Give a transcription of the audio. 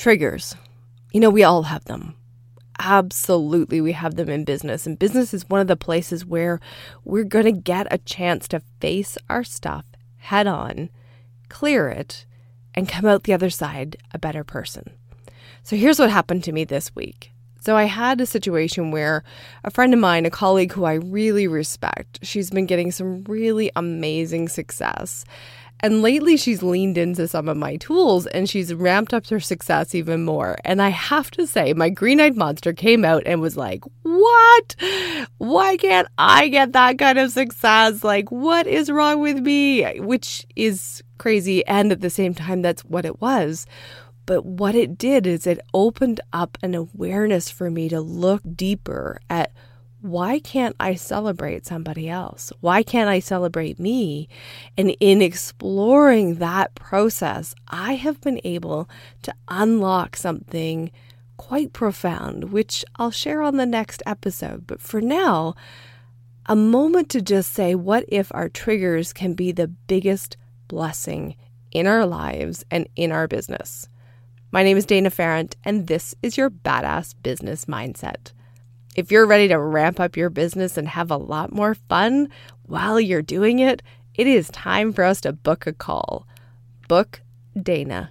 Triggers. You know, we all have them. Absolutely, we have them in business. And business is one of the places where we're going to get a chance to face our stuff head on, clear it, and come out the other side a better person. So here's what happened to me this week. So I had a situation where a friend of mine, a colleague who I really respect, she's been getting some really amazing success. And lately, she's leaned into some of my tools and she's ramped up her success even more. And I have to say, my green eyed monster came out and was like, What? Why can't I get that kind of success? Like, what is wrong with me? Which is crazy. And at the same time, that's what it was. But what it did is it opened up an awareness for me to look deeper at why can't I celebrate somebody else? Why can't I celebrate me? And in exploring that process, I have been able to unlock something quite profound, which I'll share on the next episode. But for now, a moment to just say, what if our triggers can be the biggest blessing in our lives and in our business? My name is Dana Ferrant, and this is your Badass Business Mindset. If you're ready to ramp up your business and have a lot more fun while you're doing it, it is time for us to book a call. Bookdana.in.